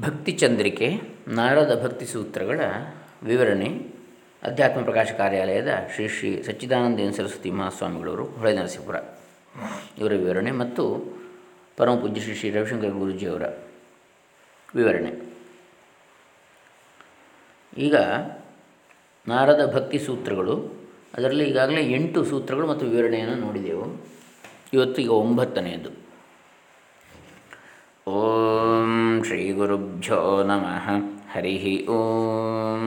ಭಕ್ತಿ ಚಂದ್ರಿಕೆ, ನಾರದ ಭಕ್ತಿ ಸೂತ್ರಗಳ ವಿವರಣೆ, ಅಧ್ಯಾತ್ಮ ಪ್ರಕಾಶ ಕಾರ್ಯಾಲಯದ ಶ್ರೀ ಶ್ರೀ ಸಚ್ಚಿದಾನಂದ ಸರಸ್ವತಿ ಮಹಾಸ್ವಾಮಿಗಳವರು, ಹೊಳೆ ನರಸೀಪುರ. ಇವರ ವಿವರಣೆ ಮತ್ತು ಪರಮ ಪೂಜ್ಯ ಶ್ರೀ ಶ್ರೀ ರವಿಶಂಕರ ಗುರೂಜಿಯವರ ವಿವರಣೆ. ಈಗ ನಾರದ ಭಕ್ತಿ ಸೂತ್ರಗಳು, ಅದರಲ್ಲಿ ಈಗಾಗಲೇ ಎಂಟು ಸೂತ್ರಗಳು ಮತ್ತು ವಿವರಣೆಯನ್ನು ನೋಡಿದೆವು. ಇವತ್ತು ಈಗ ಒಂಬತ್ತನೆಯದು. ಓಂ ಶ್ರೀ ಗುರುಭ್ಯೋ ನಮಃ ಹರಿ ಓಂ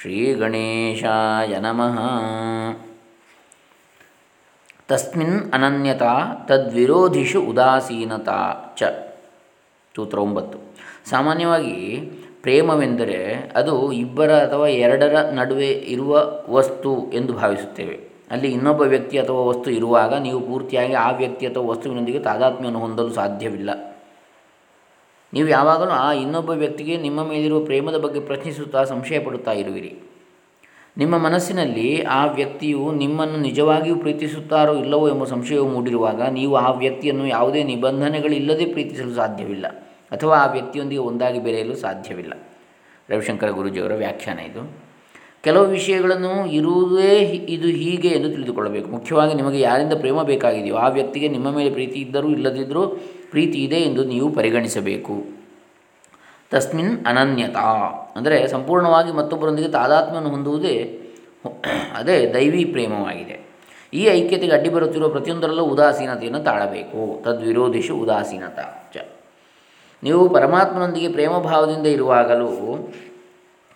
ಶ್ರೀ ಗಣೇಶಾಯ ನಮಃ ತಸ್ಮಿನ್ ಅನನ್ಯತಾ ತದ್ವಿರೋಧಿಷು ಉದಾಸೀನತಾ ಚ ಸೂತ್ರ ಒಂಬತ್ತು ಸಾಮಾನ್ಯವಾಗಿ ಪ್ರೇಮವೆಂದರೆ ಅದು ಇಬ್ಬರ ಅಥವಾ ಎರಡರ ನಡುವೆ ಇರುವ ವಸ್ತು ಎಂದು ಭಾವಿಸುತ್ತೇವೆ. ಅಲ್ಲಿ ಇನ್ನೊಬ್ಬ ವ್ಯಕ್ತಿ ಅಥವಾ ವಸ್ತು ಇರುವಾಗ ನೀವು ಪೂರ್ತಿಯಾಗಿ ಆ ವ್ಯಕ್ತಿ ಅಥವಾ ವಸ್ತುವಿನೊಂದಿಗೆ ತಾದಾತ್ಮ್ಯವನ್ನು ಹೊಂದಲು ಸಾಧ್ಯವಿಲ್ಲ. ನೀವು ಯಾವಾಗಲೂ ಆ ಇನ್ನೊಬ್ಬ ವ್ಯಕ್ತಿಗೆ ನಿಮ್ಮ ಮೇಲಿರುವ ಪ್ರೇಮದ ಬಗ್ಗೆ ಪ್ರಶ್ನಿಸುತ್ತಾ ಸಂಶಯ ಪಡುತ್ತಾ ಇರುವಿರಿ. ನಿಮ್ಮ ಮನಸ್ಸಿನಲ್ಲಿ ಆ ವ್ಯಕ್ತಿಯು ನಿಮ್ಮನ್ನು ನಿಜವಾಗಿಯೂ ಪ್ರೀತಿಸುತ್ತಾರೋ ಇಲ್ಲವೋ ಎಂಬ ಸಂಶಯವು ಮೂಡಿರುವಾಗ ನೀವು ಆ ವ್ಯಕ್ತಿಯನ್ನು ಯಾವುದೇ ನಿಬಂಧನೆಗಳಿಲ್ಲದೆ ಪ್ರೀತಿಸಲು ಸಾಧ್ಯವಿಲ್ಲ ಅಥವಾ ಆ ವ್ಯಕ್ತಿಯೊಂದಿಗೆ ಒಂದಾಗಿ ಬೆರೆಯಲು ಸಾಧ್ಯವಿಲ್ಲ. ರವಿಶಂಕರ ಗುರುಜಿಯವರ ವ್ಯಾಖ್ಯಾನ ಇದು. ಕೆಲವು ವಿಷಯಗಳನ್ನು ಇರುವುದೇ ಇದು ಹೀಗೆ ಎಂದು ತಿಳಿದುಕೊಳ್ಳಬೇಕು. ಮುಖ್ಯವಾಗಿ ನಿಮಗೆ ಯಾರಿಂದ ಪ್ರೇಮ ಬೇಕಾಗಿದೆಯೋ ಆ ವ್ಯಕ್ತಿಗೆ ನಿಮ್ಮ ಮೇಲೆ ಪ್ರೀತಿ ಇದ್ದರೂ ಇಲ್ಲದಿದ್ದರೂ ಪ್ರೀತಿ ಇದೆ ಎಂದು ನೀವು ಪರಿಗಣಿಸಬೇಕು. ತಸ್ಮಿನ್ ಅನನ್ಯತಾ. ಅಂದರೆ ಸಂಪೂರ್ಣವಾಗಿ ಮತ್ತೊಬ್ಬರೊಂದಿಗೆ ತಾದಾತ್ಮ್ಯವನ್ನು ಹೊಂದುವುದೇ ಅದೇ ದೈವಿ ಪ್ರೇಮವಾಗಿದೆ. ಈ ಐಕ್ಯತೆಗೆ ಅಡ್ಡಿ ಬರುತ್ತಿರುವ ಪ್ರತಿಯೊಂದರಲ್ಲೂ ಉದಾಸೀನತೆಯನ್ನು ತಾಳಬೇಕು. ತದ್ವಿರೋಧಿಶು ಉದಾಸೀನತ. ಚ. ನೀವು ಪರಮಾತ್ಮನೊಂದಿಗೆ ಪ್ರೇಮ ಭಾವದಿಂದ ಇರುವಾಗಲೂ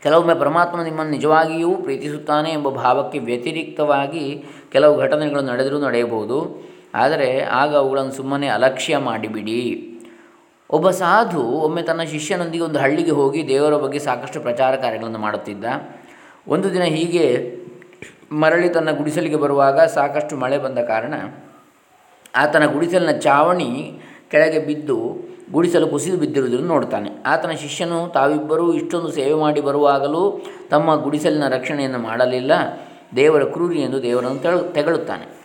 ಕೆಲವೊಮ್ಮೆ ಪರಮಾತ್ಮ ನಿಮ್ಮನ್ನು ನಿಜವಾಗಿಯೂ ಪ್ರೀತಿಸುತ್ತಾನೆ ಎಂಬ ಭಾವಕ್ಕೆ ವ್ಯತಿರಿಕ್ತವಾಗಿ ಕೆಲವು ಘಟನೆಗಳು ನಡೆದರೂ ನಡೆಯಬಹುದು. ಆದರೆ ಆಗ ಅವುಗಳನ್ನು ಸುಮ್ಮನೆ ಅಲಕ್ಷ್ಯ ಮಾಡಿಬಿಡಿ. ಒಬ್ಬ ಸಾಧು ಒಮ್ಮೆ ತನ್ನ ಶಿಷ್ಯನೊಂದಿಗೆ ಒಂದು ಹಳ್ಳಿಗೆ ಹೋಗಿ ದೇವರ ಬಗ್ಗೆ ಸಾಕಷ್ಟು ಪ್ರಚಾರ ಕಾರ್ಯಗಳನ್ನು ಮಾಡುತ್ತಿದ್ದ. ಒಂದು ದಿನ ಹೀಗೆ ಮರಳಿ ತನ್ನ ಗುಡಿಸಲಿಗೆ ಬರುವಾಗ ಸಾಕಷ್ಟು ಮಳೆ ಬಂದ ಕಾರಣ ಆತನ ಗುಡಿಸಲಿನ ಚಾವಣಿ ಕೆಳಗೆ ಬಿದ್ದು ಗುಡಿಸಲು ಕುಸಿದು ಬಿದ್ದಿರುವುದನ್ನು ನೋಡ್ತಾನೆ. ಆತನ ಶಿಷ್ಯನು ತಾವಿಬ್ಬರೂ ಇಷ್ಟೊಂದು ಸೇವೆ ಮಾಡಿ ಬರುವಾಗಲೂ ತಮ್ಮ ಗುಡಿಸಲಿನ ರಕ್ಷಣೆಯನ್ನು ಮಾಡಲಿಲ್ಲ. ದೇವರ ಕ್ರೂರಿ ಎಂದು ದೇವರನ್ನು ತೆಗಳುತ್ತಾನೆ.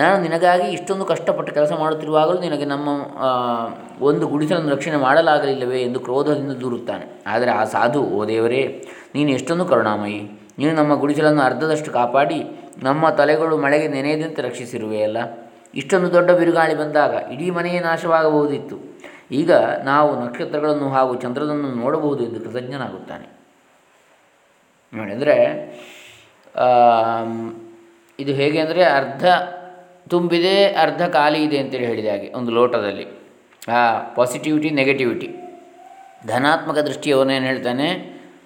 ನಾನು ನಿನಗಾಗಿ ಇಷ್ಟೊಂದು ಕಷ್ಟಪಟ್ಟು ಕೆಲಸ ಮಾಡುತ್ತಿರುವಾಗಲೂ ನಿನಗೆ ನಮ್ಮ ಒಂದು ಗುಡಿಸಲನ್ನು ರಕ್ಷಣೆ ಮಾಡಲಾಗಲಿಲ್ಲವೇ ಎಂದು ಕ್ರೋಧದಿಂದ ದೂರುತ್ತಾನೆ. ಆದರೆ ಆ ಸಾಧು, ಓ ದೇವರೇ, ನೀನು ಎಷ್ಟೊಂದು ಕರುಣಾಮಯಿ. ನೀನು ನಮ್ಮ ಗುಡಿಸಲನ್ನು ಅರ್ಧದಷ್ಟು ಕಾಪಾಡಿ, ನಮ್ಮ ತಲೆಗಳು ಮಳೆಗೆ ನೆನೆಯದಂತೆ ರಕ್ಷಿಸಿರುವೆಯಲ್ಲ ಇಷ್ಟೊಂದು ದೊಡ್ಡ ಬಿರುಗಾಳಿ ಬಂದಾಗ ಇಡೀ ಮನೆಯೇ ನಾಶವಾಗಬಹುದಿತ್ತು. ಈಗ ನಾವು ನಕ್ಷತ್ರಗಳನ್ನು ಹಾಗೂ ಚಂದ್ರನನ್ನು ನೋಡಬಹುದು ಎಂದು ಕೃತಜ್ಞನಾಗುತ್ತಾನೆ. ನೋಡಿದರೆ ಇದು ಹೇಗೆ ಅಂದರೆ ಅರ್ಧ ತುಂಬಿದೆ ಅರ್ಧ ಖಾಲಿ ಇದೆ ಅಂತೇಳಿ ಹೇಳಿದ ಹಾಗೆ ಒಂದು ಲೋಟದಲ್ಲಿ. ಆ ಪಾಸಿಟಿವಿಟಿ ನೆಗೆಟಿವಿಟಿ ಧನಾತ್ಮಕ ದೃಷ್ಟಿಯವನೇನು ಹೇಳ್ತಾನೆ?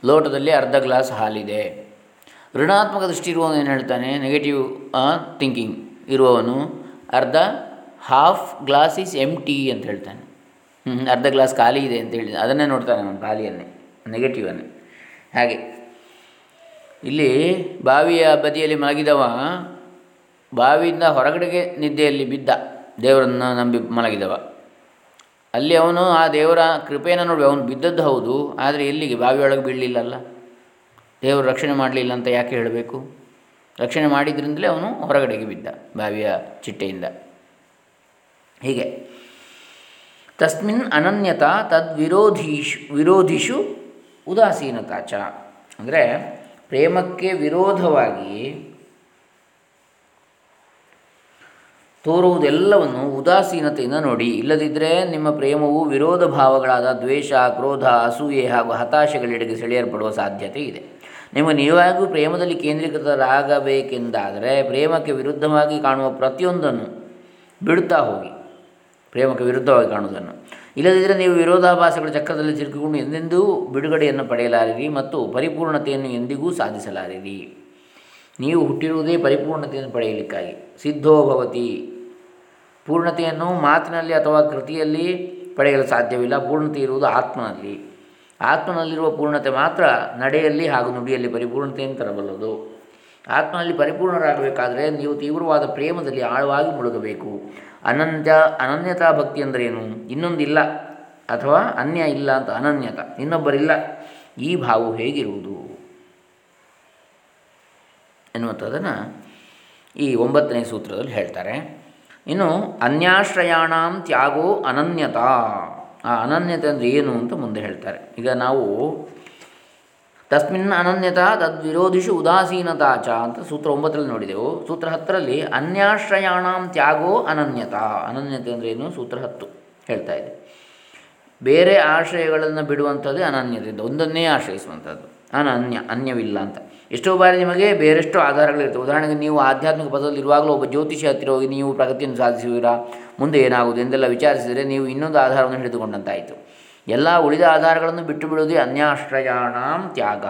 ಲೋಟದಲ್ಲಿ ಅರ್ಧ ಗ್ಲಾಸ್ ಹಾಲಿದೆ. ಋಣಾತ್ಮಕ ದೃಷ್ಟಿ ಇರುವವನು ಏನು ಹೇಳ್ತಾನೆ? ನೆಗೆಟಿವ್ ಥಿಂಕಿಂಗ್ ಇರುವವನು ಅರ್ಧ half glass is empty ಅಂತ ಹೇಳ್ತಾನೆ. ಅರ್ಧ ಗ್ಲಾಸ್ ಖಾಲಿ ಇದೆ ಅಂತ ಹೇಳಿದ. ಅದನ್ನೇ ನೋಡ್ತಾನೆ ಅವನು ಖಾಲಿಯನ್ನೇ ನೆಗೆಟಿವನ್ನೇ ಹಾಗೆ. ಇಲ್ಲಿ ಬಾವಿಯ ಬದಿಯಲ್ಲಿ ಮಲಗಿದವ ಬಾವಿಯಿಂದ ಹೊರಗಡೆಗೆ ನಿದ್ದೆಯಲ್ಲಿ ಬಿದ್ದ ದೇವರನ್ನು ನಂಬಿ ಮಲಗಿದವ. ಅಲ್ಲಿ ಅವನು ಆ ದೇವರ ಕೃಪೆಯನ್ನು ನೋಡಿ ಅವನು ಬಿದ್ದದ್ದು ಹೌದು, ಆದರೆ ಎಲ್ಲಿಗೆ? ಬಾವಿಯೊಳಗೆ ಬೀಳಲಿಲ್ಲಲ್ಲ. ದೇವರು ರಕ್ಷಣೆ ಮಾಡಲಿಲ್ಲ ಅಂತ ಯಾಕೆ ಹೇಳಬೇಕು? ರಕ್ಷಣೆ ಮಾಡಿದ್ರಿಂದಲೇ ಅವನು ಹೊರಗಡೆಗೆ ಬಿದ್ದ, ಬಾವಿಯ ಚಿಟ್ಟೆಯಿಂದ. ಹೀಗೆ. ತಸ್ಮಿನ್ ಅನನ್ಯತಾ ತದ್ವಿರೋಧೀಶು ವಿರೋಧಿಷು ಉದಾಸೀನತಾಚ. ಅಂದರೆ ಪ್ರೇಮಕ್ಕೆ ವಿರೋಧವಾಗಿ ತೋರುವುದೆಲ್ಲವನ್ನು ಉದಾಸೀನತೆಯಿಂದ ನೋಡಿ. ಇಲ್ಲದಿದ್ದರೆ ನಿಮ್ಮ ಪ್ರೇಮವು ವಿರೋಧ ಭಾವಗಳಾದ ದ್ವೇಷ, ಕ್ರೋಧ, ಅಸೂಯೆ ಹಾಗೂ ಹತಾಶೆಗಳೆಡೆಗೆ ಸೆಳೆಯಲ್ಪಡುವ ಸಾಧ್ಯತೆ ಇದೆ. ನಿಮ್ಮ ನೀವಾಗಿಯೂ ಪ್ರೇಮದಲ್ಲಿ ಕೇಂದ್ರೀಕೃತರಾಗಬೇಕೆಂದಾದರೆ ಪ್ರೇಮಕ್ಕೆ ವಿರುದ್ಧವಾಗಿ ಕಾಣುವ ಪ್ರತಿಯೊಂದನ್ನು ಬಿಡುತ್ತಾ ಹೋಗಿ. ಪ್ರೇಮಕ್ಕೆ ವಿರುದ್ಧವಾಗಿ ಕಾಣುವುದನ್ನು. ಇಲ್ಲದಿದ್ದರೆ ನೀವು ವಿರೋಧಾಭಾಸಗಳ ಚಕ್ರದಲ್ಲಿ ಸಿಲುಕಿಕೊಂಡು ಎಂದೆಂದೂ ಬಿಡುಗಡೆಯನ್ನು ಪಡೆಯಲಾರಿರಿ ಮತ್ತು ಪರಿಪೂರ್ಣತೆಯನ್ನು ಎಂದಿಗೂ ಸಾಧಿಸಲಾರಿರಿ. ನೀವು ಹುಟ್ಟಿರುವುದೇ ಪರಿಪೂರ್ಣತೆಯನ್ನು ಪಡೆಯಲಿಕ್ಕಾಗಿ. ಸಿದ್ಧೋ ಭವತಿ. ಪೂರ್ಣತೆಯನ್ನು ಮಾತಿನಲ್ಲಿ ಅಥವಾ ಕೃತಿಯಲ್ಲಿ ಪಡೆಯಲು ಸಾಧ್ಯವಿಲ್ಲ. ಪೂರ್ಣತೆ ಇರುವುದು ಆತ್ಮನಲ್ಲಿ. ಆತ್ಮನಲ್ಲಿರುವ ಪೂರ್ಣತೆ ಮಾತ್ರ ನಡೆಯಲ್ಲಿ ಹಾಗೂ ನುಡಿಯಲ್ಲಿ ಪರಿಪೂರ್ಣತೆಯನ್ನು ತರಬಲ್ಲದು. ಆತ್ಮನಲ್ಲಿ ಪರಿಪೂರ್ಣರಾಗಬೇಕಾದರೆ ನೀವು ತೀವ್ರವಾದ ಪ್ರೇಮದಲ್ಲಿ ಆಳವಾಗಿ ಮುಳುಗಬೇಕು. ಅನಂತ್ಯ ಅನನ್ಯತಾ ಭಕ್ತಿ ಅಂದ್ರೇನು? ಇನ್ನೊಂದಿಲ್ಲ ಅಥವಾ ಅನ್ಯ ಇಲ್ಲ ಅಂತ ಅನನ್ಯತ. ಇನ್ನೊಬ್ಬರಿಲ್ಲ. ಈ ಭಾವವು ಹೇಗಿರುವುದು? ಎನ್ನುವಂಥದ್ದನ್ನು ಈ ಒಂಬತ್ತನೇ ಸೂತ್ರದಲ್ಲಿ ಹೇಳ್ತಾರೆ. ಇನ್ನು ಅನ್ಯಾಶ್ರಯಾಣಾಂ ತ್ಯಾಗೋ ಅನನ್ಯತಾ. ಆ ಅನನ್ಯತೆ ಅಂದರೆ ಏನು ಅಂತ ಮುಂದೆ ಹೇಳ್ತಾರೆ. ಈಗ ನಾವು ತಸ್ಮಿನ್ ಅನನ್ಯತಾ ತದ್ವಿರೋಧಿಷು ಉದಾಸೀನತಾ ಚ ಅಂತ ಸೂತ್ರ ಒಂಬತ್ತರಲ್ಲಿ ನೋಡಿದೆವು. ಸೂತ್ರ ಹತ್ತರಲ್ಲಿ ಅನ್ಯಾಶ್ರಯಾಣಾಂ ತ್ಯಾಗೋ ಅನನ್ಯತಾ. ಅನನ್ಯತೆ ಅಂದರೆ ಏನು? ಸೂತ್ರ ಹತ್ತು ಹೇಳ್ತಾ ಇದೆ. ಬೇರೆ ಆಶ್ರಯಗಳನ್ನು ಬಿಡುವಂಥದ್ದೇ ಅನನ್ಯತೆ. ಒಂದನ್ನೇ ಆಶ್ರಯಿಸುವಂಥದ್ದು. ಅನನ್ಯ ಅನ್ಯವಿಲ್ಲ ಅಂತ. ಎಷ್ಟೋ ಬಾರಿ ನಿಮಗೆ ಬೇರೆಷ್ಟು ಆಧಾರಗಳಿರ್ತವೆ ಉದಾಹರಣೆಗೆ ನೀವು ಆಧ್ಯಾತ್ಮಿಕ ಪದದಲ್ಲಿ ಇರುವಾಗಲೂ ಒಬ್ಬ ಜ್ಯೋತಿಷಿ ಹತ್ತಿರ ಹೋಗಿ ನೀವು ಪ್ರಗತಿಯನ್ನು ಸಾಧಿಸುವಿರಾ ಮುಂದೆ ಏನಾಗುವುದು ಎಂದೆಲ್ಲ ವಿಚಾರಿಸಿದರೆ ನೀವು ಇನ್ನೊಂದು ಆಧಾರವನ್ನು ಹಿಡಿದುಕೊಂಡಂತಾಯಿತು. ಎಲ್ಲ ಉಳಿದ ಆಧಾರಗಳನ್ನು ಬಿಟ್ಟು ಬಿಡುವುದೇ ಅನ್ಯಾಶ್ರಯಾಣಾಂ ತ್ಯಾಗ.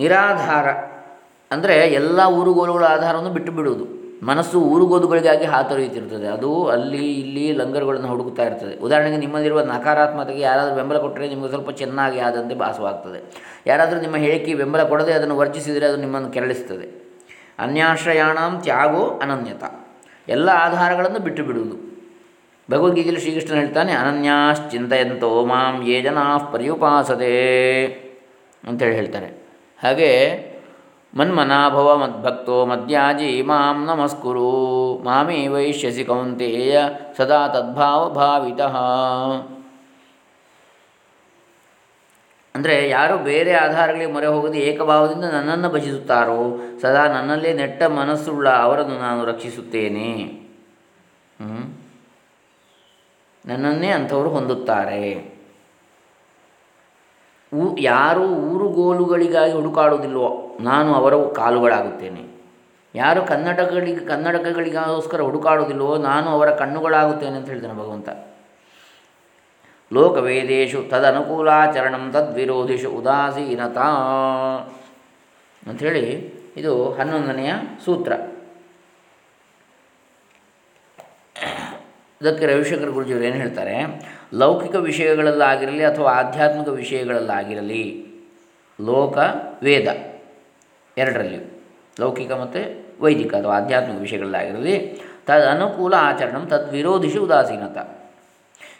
ನಿರಾಧಾರ ಅಂದರೆ ಎಲ್ಲ ಊರುಗೋಲುಗಳ ಆಧಾರವನ್ನು ಬಿಟ್ಟು ಬಿಡುವುದು. ಮನಸ್ಸು ಊರುಗೋದುಗಳಿಗಾಗಿ ಹಾತೊರೆಯುತ್ತಿರುತ್ತದೆ ಅದು ಅಲ್ಲಿ ಇಲ್ಲಿ ಲಂಗರುಗಳನ್ನು ಹುಡುಕುತ್ತಾ ಇರ್ತದೆ. ಉದಾಹರಣೆಗೆ ನಿಮ್ಮಲ್ಲಿರುವ ನಕಾರಾತ್ಮಕತೆಗೆ ಯಾರಾದರೂ ಬೆಂಬಲ ಕೊಟ್ಟರೆ ನಿಮಗೆ ಸ್ವಲ್ಪ ಚೆನ್ನಾಗಿ ಆದಂತೆ ಭಾಸವಾಗ್ತದೆ. ಯಾರಾದರೂ ನಿಮ್ಮ ಹೇಳಿಕೆ ಬೆಂಬಲ ಕೊಡದೆ ಅದನ್ನು ವರ್ಜಿಸಿದರೆ ಅದು ನಿಮ್ಮನ್ನು ಕೆರಳಿಸ್ತದೆ. ಅನ್ಯಾಶ್ರಯಾಣಂ ತ್ಯಾಗೋ ಅನನ್ಯತ. ಎಲ್ಲ ಆಧಾರಗಳನ್ನು ಬಿಟ್ಟು ಬಿಡುವುದು. ಭಗವದ್ಗೀತೆಯಲ್ಲಿ ಶ್ರೀಕೃಷ್ಣ ಹೇಳ್ತಾನೆ, ಅನನ್ಯಾಶ್ಚಿಂತೆಯಂತೋ ಮಾಂ ಯೇ ಜನಾ ಪರ್ಯುಪಾಸದೆ ಅಂತೇಳಿ ಹೇಳ್ತಾರೆ. ಹಾಗೆ ಮನ್ಮನಾಭವ ಮದ್ಭಕ್ತೋ ಮದ್ಯಾಜಿ ಮಾಂ ನಮಸ್ಕುರು. ಮಾಮೇ ವೈಶ್ಯಸಿ ಕೌಂತೆಯ ಸದಾ ತದ್ಭಾವ ಭಾವಿತಃ. ಅಂದರೆ ಯಾರು ಬೇರೆ ಆಧಾರಗಳಿಗೆ ಮೊರೆ ಹೋಗದೆ ಏಕಭಾವದಿಂದ ನನ್ನನ್ನು ಭಜಿಸುತ್ತಾರೋ, ಸದಾ ನನ್ನಲ್ಲೇ ನೆಟ್ಟ ಮನಸ್ಸುಳ್ಳ ಅವರನ್ನು ನಾನು ರಕ್ಷಿಸುತ್ತೇನೆ. ನನ್ನನ್ನೇ ಅಂಥವರು ಹೊಂದುತ್ತಾರೆ. ಊ, ಯಾರು ಊರುಗೋಲುಗಳಿಗಾಗಿ ಹುಡುಕಾಡುವುದಿಲ್ವೋ ನಾನು ಅವರ ಕಾಲುಗಳಾಗುತ್ತೇನೆ. ಯಾರು ಕನ್ನಡಗಳಿಗೆ, ಕನ್ನಡಕಗಳಿಗೋಸ್ಕರ ಹುಡುಕಾಡುವುದಿಲ್ವೋ ನಾನು ಅವರ ಕಣ್ಣುಗಳಾಗುತ್ತೇನೆ ಅಂತ ಹೇಳ್ತಾನೆ ಭಗವಂತ. ಲೋಕವೇದೇಶು ತದನುಕೂಲಾಚರಣಂ ತದ್ವಿರೋಧಿಷು ಉದಾಸೀನತಾ ಅಂಥೇಳಿ ಇದು ಹನ್ನೊಂದನೆಯ ಸೂತ್ರ. ಇದಕ್ಕೆ ರವಿಶಂಕರ್ ಗುರುಜಿಯವರು ಏನು ಹೇಳ್ತಾರೆ? ಲೌಕಿಕ ವಿಷಯಗಳಲ್ಲಾಗಿರಲಿ ಅಥವಾ ಆಧ್ಯಾತ್ಮಿಕ ವಿಷಯಗಳಲ್ಲಾಗಿರಲಿ, ಲೋಕ, ವೇದ ಎರಡರಲ್ಲಿಯೂ, ಲೌಕಿಕ ಮತ್ತು ವೈದಿಕ ಅಥವಾ ಆಧ್ಯಾತ್ಮಿಕ ವಿಷಯಗಳಲ್ಲಾಗಿರಲಿ ತದ್ ಅನುಕೂಲ ಆಚರಣೆ ತದ್ವಿರೋಧಿಸಿ ಉದಾಸೀನತ.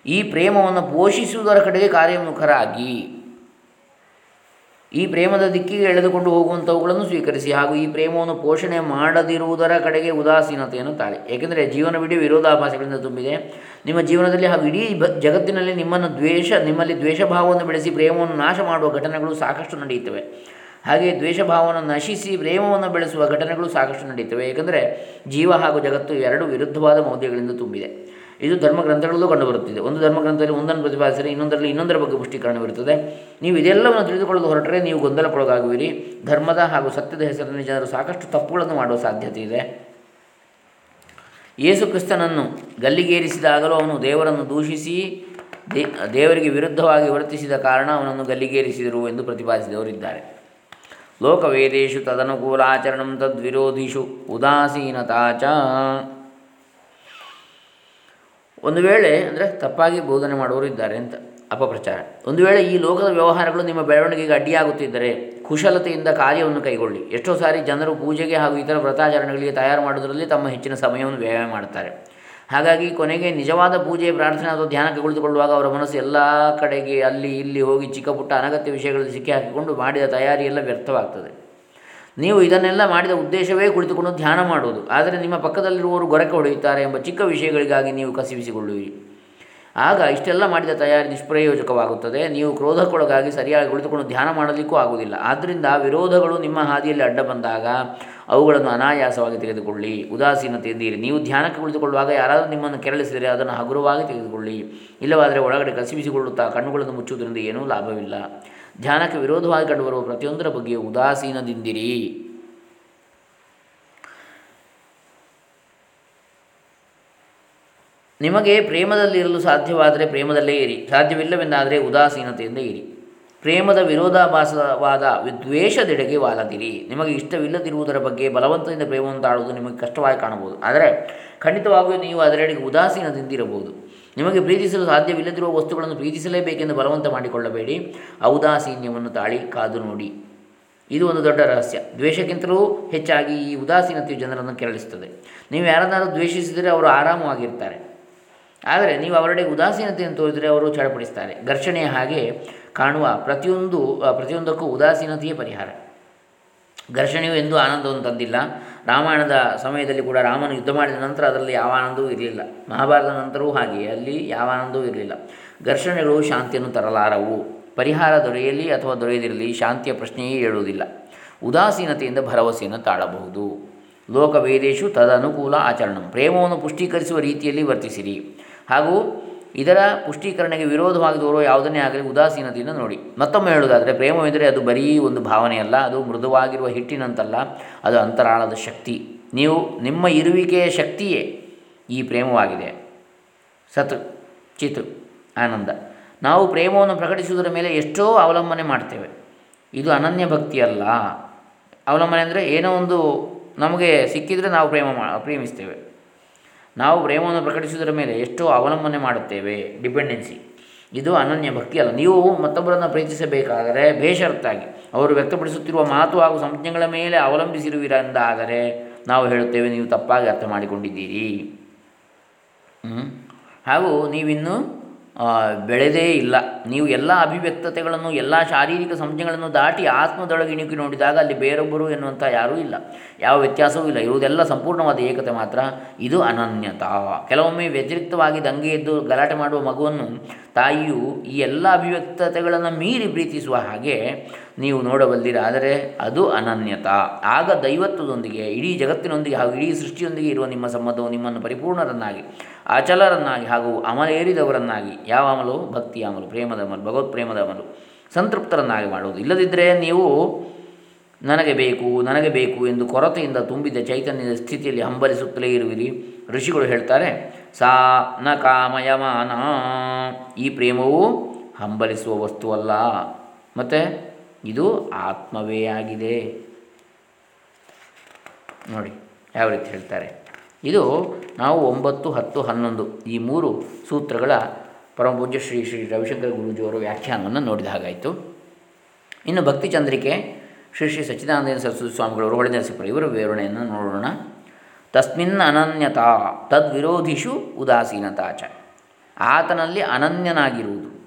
ಈ ಪ್ರೇಮವನ್ನು ಪೋಷಿಸುವುದರ ಕಡೆಗೆ ಕಾರ್ಯಮುಖರಾಗಿ, ಈ ಪ್ರೇಮದ ದಿಕ್ಕಿಗೆ ಎಳೆದುಕೊಂಡು ಹೋಗುವಂಥವುಗಳನ್ನು ಸ್ವೀಕರಿಸಿ ಹಾಗೂ ಈ ಪ್ರೇಮವನ್ನು ಪೋಷಣೆ ಮಾಡದಿರುವುದರ ಕಡೆಗೆ ಉದಾಸೀನತೆಯನ್ನು ತಾಳಿ. ಏಕೆಂದರೆ ಜೀವನವಿಡೀ ವಿರೋಧಾಭಾಸಗಳಿಂದ ತುಂಬಿದೆ. ನಿಮ್ಮ ಜೀವನದಲ್ಲಿ ಹಾಗೂ ಇಡೀ ಜಗತ್ತಿನಲ್ಲಿ ನಿಮ್ಮನ್ನು ದ್ವೇಷ, ನಿಮ್ಮಲ್ಲಿ ದ್ವೇಷಭಾವವನ್ನು ಬೆಳೆಸಿ ಪ್ರೇಮವನ್ನು ನಾಶ ಮಾಡುವ ಘಟನೆಗಳು ಸಾಕಷ್ಟು ನಡೆಯುತ್ತವೆ. ಹಾಗೆ ದ್ವೇಷಭಾವವನ್ನು ನಶಿಸಿ ಪ್ರೇಮವನ್ನು ಬೆಳೆಸುವ ಘಟನೆಗಳು ಸಾಕಷ್ಟು ನಡೆಯುತ್ತವೆ. ಏಕೆಂದರೆ ಜೀವ ಹಾಗೂ ಜಗತ್ತು ಎರಡು ವಿರುದ್ಧವಾದ ಮೌಲ್ಯಗಳಿಂದ ತುಂಬಿದೆ. ಇದು ಧರ್ಮಗ್ರಂಥಗಳಲ್ಲೂ ಕಂಡುಬರುತ್ತಿದೆ. ಒಂದು ಧರ್ಮಗ್ರಂಥದಲ್ಲಿ ಒಂದನ್ನು ಪ್ರತಿಪಾದಿಸಿದರೆ ಇನ್ನೊಂದರಲ್ಲಿ ಇನ್ನೊಂದರ ಬಗ್ಗೆ ಪುಷ್ಟೀಕರಣವಿರುತ್ತದೆ ನೀವು ಇದೆಲ್ಲವನ್ನು ತಿಳಿದುಕೊಳ್ಳಲು ಹೊರಟರೆ ನೀವು ಗೊಂದಲಕ್ಕೊಳಗಾಗುವಿರಿ. ಧರ್ಮದ ಹಾಗೂ ಸತ್ಯದ ಹೆಸರಿನಲ್ಲಿ ಜನರು ಸಾಕಷ್ಟು ತಪ್ಪುಗಳನ್ನು ಮಾಡುವ ಸಾಧ್ಯತೆ ಇದೆ. ಯೇಸು ಕ್ರಿಸ್ತನನ್ನು ಗಲ್ಲಿಗೇರಿಸಿದಾಗಲೂ ಅವನು ದೇವರನ್ನು ದೂಷಿಸಿ ದೇವರಿಗೆ ವಿರುದ್ಧವಾಗಿ ವರ್ತಿಸಿದ ಕಾರಣ ಅವನನ್ನು ಗಲ್ಲಿಗೇರಿಸಿದರು ಎಂದು ಪ್ರತಿಪಾದಿಸಿದವರಿದ್ದಾರೆ. ಲೋಕವೇದೇಶು ತದನುಕೂಲಾಚರಣಂ ತದ್ವಿರೋಧಿಷು ಉದಾಸೀನತಾ ಚ ಒಂದು ವೇಳೆ, ಅಂದರೆ ತಪ್ಪಾಗಿ ಬೋಧನೆ ಮಾಡುವವರು ಇದ್ದಾರೆ ಅಂತ ಅಪಪ್ರಚಾರ. ಒಂದು ವೇಳೆ ಈ ಲೋಕದ ವ್ಯವಹಾರಗಳು ನಿಮ್ಮ ಬೆಳವಣಿಗೆಗೆ ಅಡ್ಡಿಯಾಗುತ್ತಿದ್ದರೆ ಕುಶಲತೆಯಿಂದ ಕಾರ್ಯವನ್ನು ಕೈಗೊಳ್ಳಿ. ಎಷ್ಟೋ ಸಾರಿ ಜನರು ಪೂಜೆಗೆ ಹಾಗೂ ಇತರ ವ್ರತಾಚರಣೆಗಳಿಗೆ ತಯಾರು ಮಾಡುವುದರಲ್ಲಿ ತಮ್ಮ ಹೆಚ್ಚಿನ ಸಮಯವನ್ನು ವ್ಯಯ ಮಾಡುತ್ತಾರೆ. ಹಾಗಾಗಿ ಕೊನೆಗೆ ನಿಜವಾದ ಪೂಜೆ, ಪ್ರಾರ್ಥನೆ ಅಥವಾ ಧ್ಯಾನಕ್ಕೆ ಕುಳಿತುಕೊಳ್ಳುವಾಗ ಅವರ ಮನಸ್ಸು ಎಲ್ಲ ಕಡೆಗೆ ಅಲ್ಲಿ ಇಲ್ಲಿ ಹೋಗಿ ಚಿಕ್ಕ ಪುಟ್ಟ ಅನಗತ್ಯ ವಿಷಯಗಳಲ್ಲಿ ಸಿಕ್ಕಿ ಹಾಕಿಕೊಂಡು ಮಾಡಿದ ತಯಾರಿಯೆಲ್ಲ ವ್ಯರ್ಥವಾಗ್ತದೆ. ನೀವು ಇದನ್ನೆಲ್ಲ ಮಾಡಿದ ಉದ್ದೇಶವೇ ಕುಳಿತುಕೊಂಡು ಧ್ಯಾನ ಮಾಡುವುದು. ಆದರೆ ನಿಮ್ಮ ಪಕ್ಕದಲ್ಲಿರುವವರು ಗೊರಕೆ ಹೊಡೆಯುತ್ತಾರೆ ಎಂಬ ಚಿಕ್ಕ ವಿಷಯಗಳಿಗಾಗಿ ನೀವು ಕಸಿವಿಸಿಕೊಳ್ಳುವಿರಿ. ಆಗ ಇಷ್ಟೆಲ್ಲ ಮಾಡಿದ ತಯಾರಿ ನಿಷ್ಪ್ರಯೋಜಕವಾಗುತ್ತದೆ. ನೀವು ಕ್ರೋಧಕ್ಕೊಳಗಾಗಿ ಸರಿಯಾಗಿ ಕುಳಿತುಕೊಂಡು ಧ್ಯಾನ ಮಾಡಲಿಕ್ಕೂ ಆಗುವುದಿಲ್ಲ. ಆದ್ದರಿಂದ ವಿರೋಧಗಳು ನಿಮ್ಮ ಹಾದಿಯಲ್ಲಿ ಅಡ್ಡ ಬಂದಾಗ ಅವುಗಳನ್ನು ಅನಾಯಾಸವಾಗಿ ತೆಗೆದುಕೊಳ್ಳಿ. ಉದಾಸೀನತೆಯಿಂದಿರಿ ನೀವು ಧ್ಯಾನಕ್ಕೆ ಕುಳಿತುಕೊಳ್ಳುವಾಗ ಯಾರಾದರೂ ನಿಮ್ಮನ್ನು ಕೆರಳಿಸಿದರೆ ಅದನ್ನು ಹಗುರವಾಗಿ ತೆಗೆದುಕೊಳ್ಳಿ. ಇಲ್ಲವಾದರೆ ಒಳಗಡೆ ಕಸಿಬಿಸಿಕೊಳ್ಳುತ್ತಾ ಕಣ್ಣುಗಳನ್ನು ಮುಚ್ಚುವುದರಿಂದ ಏನೂ ಲಾಭವಿಲ್ಲ. ಧ್ಯಾನಕ್ಕೆ ವಿರೋಧವಾಗಿ ಕಂಡುಬರುವ ಪ್ರತಿಯೊಂದರ ಬಗ್ಗೆ ಉದಾಸೀನದಿಂದಿರಿ. ನಿಮಗೆ ಪ್ರೇಮದಲ್ಲಿರಲು ಸಾಧ್ಯವಾದರೆ ಪ್ರೇಮದಲ್ಲೇ ಇರಿ, ಸಾಧ್ಯವಿಲ್ಲವೆಂದಾದರೆ ಉದಾಸೀನತೆಯಿಂದ ಇರಿ. ಪ್ರೇಮದ ವಿರೋಧಾಭಾಸವಾದ ವಿದ್ವೇಷದೆಡೆಗೆ ವಾಲದಿರಿ. ನಿಮಗೆ ಇಷ್ಟವಿಲ್ಲದಿರುವುದರ ಬಗ್ಗೆ ಬಲವಂತದಿಂದ ಪ್ರೇಮವನ್ನು ತಾಳುವುದು ನಿಮಗೆ ಕಷ್ಟವಾಗಿ ಕಾಣಬಹುದು. ಆದರೆ ಖಂಡಿತವಾಗಿಯೂ ನೀವು ಅದರೆಡೆಗೆ ಉದಾಸೀನದಿಂದಿರಬಹುದು ನಿಮಗೆ ಪ್ರೀತಿಸಲು ಸಾಧ್ಯವಿಲ್ಲದಿರುವ ವಸ್ತುಗಳನ್ನು ಪ್ರೀತಿಸಲೇಬೇಕೆಂದು ಬಲವಂತ ಮಾಡಿಕೊಳ್ಳಬೇಡಿ. ಔದಾಸೀನ್ಯವನ್ನು ತಾಳಿ ಕಾದು ನೋಡಿ. ಇದು ಒಂದು ದೊಡ್ಡ ರಹಸ್ಯ. ದ್ವೇಷಕ್ಕಿಂತಲೂ ಹೆಚ್ಚಾಗಿ ಈ ಉದಾಸೀನತೆಯು ಜನರನ್ನು ಕೆರಳಿಸುತ್ತದೆ. ನೀವು ಯಾರನ್ನಾದರೂ ದ್ವೇಷಿಸಿದರೆ ಅವರು ಆರಾಮವಾಗಿರ್ತಾರೆ. ಆದರೆ ನೀವು ಅವರೆಡೆಗೆ ಉದಾಸೀನತೆಯನ್ನು ತೋರಿದರೆ ಅವರು ಚಡಪಡಿಸ್ತಾರೆ. ಘರ್ಷಣೆಯ ಹಾಗೆ ಕಾಣುವ ಪ್ರತಿಯೊಂದು, ಪ್ರತಿಯೊಂದಕ್ಕೂ ಉದಾಸೀನತೆಯೇ ಪರಿಹಾರ. ಘರ್ಷಣೆಯು ಎಂದೂ ಆನಂದವನ್ನು ತಂದಿಲ್ಲ. ರಾಮಾಯಣದ ಸಮಯದಲ್ಲಿ ಕೂಡ ರಾಮನು ಯುದ್ಧ ಮಾಡಿದ ನಂತರ ಅದರಲ್ಲಿ ಯಾವ ಆನಂದವೂ ಇರಲಿಲ್ಲ. ಮಹಾಭಾರತದ ನಂತರವೂ ಹಾಗೆ ಅಲ್ಲಿ ಯಾವ ಆನಂದವೂ ಇರಲಿಲ್ಲ. ಘರ್ಷಣೆಗಳು ಶಾಂತಿಯನ್ನು ತರಲಾರವು. ಪರಿಹಾರ ದೊರೆಯಲಿ ಅಥವಾ ದೊರೆಯದಿರಲಿ ಶಾಂತಿಯ ಪ್ರಶ್ನೆಯೇ ಹೇಳುವುದಿಲ್ಲ. ಉದಾಸೀನತೆಯಿಂದ ಭರವಸೆಯನ್ನು ತಾಳಬಹುದು. ಲೋಕವೇದೇಶು ತದನುಕೂಲ ಆಚರಣಂ. ಪ್ರೇಮವನ್ನು ಪುಷ್ಟೀಕರಿಸುವ ರೀತಿಯಲ್ಲಿ ವರ್ತಿಸಿರಿ. ಹಾಗೂ ಇದರ ಪುಷ್ಟೀಕರಣೆಗೆ ವಿರೋಧವಾಗಿ ತೋರುವ ಯಾವುದನ್ನೇ ಆಗಲಿ ಉದಾಸೀನತೆಯಿಂದ ನೋಡಿ. ಮತ್ತೊಮ್ಮೆ ಹೇಳುವುದಾದರೆ ಪ್ರೇಮವೆಂದರೆ ಅದು ಬರೀ ಒಂದು ಭಾವನೆಯಲ್ಲ, ಅದು ಮೃದುವಾಗಿರುವ ಹಿಟ್ಟಿನಂತಲ್ಲ, ಅದು ಅಂತರಾಳದ ಶಕ್ತಿ. ನೀವು ನಿಮ್ಮ ಇರುವಿಕೆಯ ಶಕ್ತಿಯೇ ಈ ಪ್ರೇಮವಾಗಿದೆ. ಸತ್ ಚಿತ್ ಆನಂದ. ನಾವು ಪ್ರೇಮವನ್ನು ಪ್ರಕಟಿಸುವುದರ ಮೇಲೆ ಎಷ್ಟೋ ಅವಲಂಬನೆ ಮಾಡ್ತೇವೆ. ಇದು ಅನನ್ಯ ಭಕ್ತಿಯಲ್ಲ. ಅವಲಂಬನೆ ಅಂದರೆ ಏನೋ ಒಂದು ನಮಗೆ ಸಿಕ್ಕಿದರೆ ನಾವು ಪ್ರೇಮ ಮಾ, ಪ್ರೇಮಿಸ್ತೇವೆ. ನಾವು ಪ್ರೇಮವನ್ನು ಪ್ರಕಟಿಸುವುದರ ಮೇಲೆ ಎಷ್ಟು ಅವಲಂಬನೆ ಮಾಡುತ್ತೇವೆ ಡಿಪೆಂಡೆನ್ಸಿ ಇದು ಅನನ್ಯ ಭಕ್ತಿ ಅಲ್ಲ. ನೀವು ಮತ್ತೊಬ್ಬರನ್ನು ಪ್ರೀತಿಸಬೇಕಾದರೆ ಬೇಷರತ್ತಾಗಿ ಅವರು ವ್ಯಕ್ತಪಡಿಸುತ್ತಿರುವ ಮಾತು ಹಾಗೂ ಸಂಜ್ಞೆಗಳ ಮೇಲೆ ಅವಲಂಬಿಸಿರುವಿರೆಂದಾದರೆ ನಾವು ಹೇಳುತ್ತೇವೆ, ನೀವು ತಪ್ಪಾಗಿ ಅರ್ಥ ಮಾಡಿಕೊಂಡಿದ್ದೀರಿ. ಹಾಗೂ ನೀವಿನ್ನೂ ಬೆಳೆದೇ ಇಲ್ಲ. ನೀವು ಎಲ್ಲ ಅಭಿವ್ಯಕ್ತತೆಗಳನ್ನು, ಎಲ್ಲ ಶಾರೀರಿಕ ಸಂಜ್ಞೆಗಳನ್ನು ದಾಟಿ ಆತ್ಮದೊಳಗೆ ಇಣುಕಿ ನೋಡಿದಾಗ ಅಲ್ಲಿ ಬೇರೊಬ್ಬರು ಎನ್ನುವಂಥ ಯಾರೂ ಇಲ್ಲ. ಯಾವ ವ್ಯತ್ಯಾಸವೂ ಇಲ್ಲ. ಇರುವುದೆಲ್ಲ ಸಂಪೂರ್ಣವಾದ ಏಕತೆ ಮಾತ್ರ. ಇದು ಅನನ್ಯತಾ. ಕೆಲವೊಮ್ಮೆ ವ್ಯತಿರಿಕ್ತವಾಗಿ ದಂಗೆ ಎದ್ದು ಗಲಾಟೆ ಮಾಡುವ ಮಗುವನ್ನು ತಾಯಿಯು ಈ ಎಲ್ಲ ಅಭಿವ್ಯಕ್ತತೆಗಳನ್ನು ಮೀರಿ ಪ್ರೀತಿಸುವ ಹಾಗೆ ನೀವು ನೋಡಬಲ್ಲಿರಾದರೆ ಅದು ಅನನ್ಯತಾ. ಆಗ ದೈವತ್ವದೊಂದಿಗೆ, ಇಡೀ ಜಗತ್ತಿನೊಂದಿಗೆ ಹಾಗೂ ಇಡೀ ಸೃಷ್ಟಿಯೊಂದಿಗೆ ಇರುವ ನಿಮ್ಮ ಸಂಬಂಧವು ನಿಮ್ಮನ್ನು ಪರಿಪೂರ್ಣರನ್ನಾಗಿ ಅಚಲರನ್ನಾಗಿ ಹಾಗೂ ಅಮಲೇರಿದವರನ್ನಾಗಿ ಯಾವ ಅಮಲು ಭಕ್ತಿ ಅಮಲು ಪ್ರೇಮದ ಭಗವತ್ ಪ್ರೇಮದ ಸಂತೃಪ್ತರನ್ನಾಗಿ ಮಾಡುವುದು. ಇಲ್ಲದಿದ್ದರೆ ನೀವು ನನಗೆ ಬೇಕು ನನಗೆ ಬೇಕು ಎಂದು ಕೊರತೆಯಿಂದ ತುಂಬಿದ ಚೈತನ್ಯದ ಸ್ಥಿತಿಯಲ್ಲಿ ಹಂಬಲಿಸುತ್ತಲೇ ಇರುವಿರಿ. ಋಷಿಗಳು ಹೇಳ್ತಾರೆ, ಸಾ ನ ಕಾಮಯಮಾನ. ಈ ಪ್ರೇಮವು ಹಂಬಲಿಸುವ ವಸ್ತುವಲ್ಲ ಮತ್ತು ಇದು ಆತ್ಮವೇ ಆಗಿದೆ. ನೋಡಿ, ಯಾವ ರೀತಿ ಹೇಳ್ತಾರೆ. ಇದು ನಾವು ಒಂಬತ್ತು, ಹತ್ತು, ಹನ್ನೊಂದು ಈ ಮೂರು ಸೂತ್ರಗಳ ಪರಮಪೂಜ್ಯ ಶ್ರೀ ಶ್ರೀ ರವಿಶಂಕರ ಗುರೂಜಿಯವರ ವ್ಯಾಖ್ಯಾನವನ್ನು ನೋಡಿದ ಹಾಗಾಯಿತು. ಇನ್ನು ಭಕ್ತಿ ಚಂದ್ರಿಕೆ ಶ್ರೀ ಶ್ರೀ ಸಚ್ಚಿದಾನಂದ ಸರಸ್ವತಿ ಸ್ವಾಮಿಗಳವರು ಹೊಳೆ ನರಸಿಂಹರು ಇವರ ವಿವರಣೆಯನ್ನು ನೋಡೋಣ. ತಸ್ಮಿನ್ ಅನನ್ಯತಾ ತದ್ವಿರೋಧಿಷು ಉದಾಸೀನತಾ ಚ. ಆತನಲ್ಲಿ ಅನನ್ಯನಾಗಿರುವುದು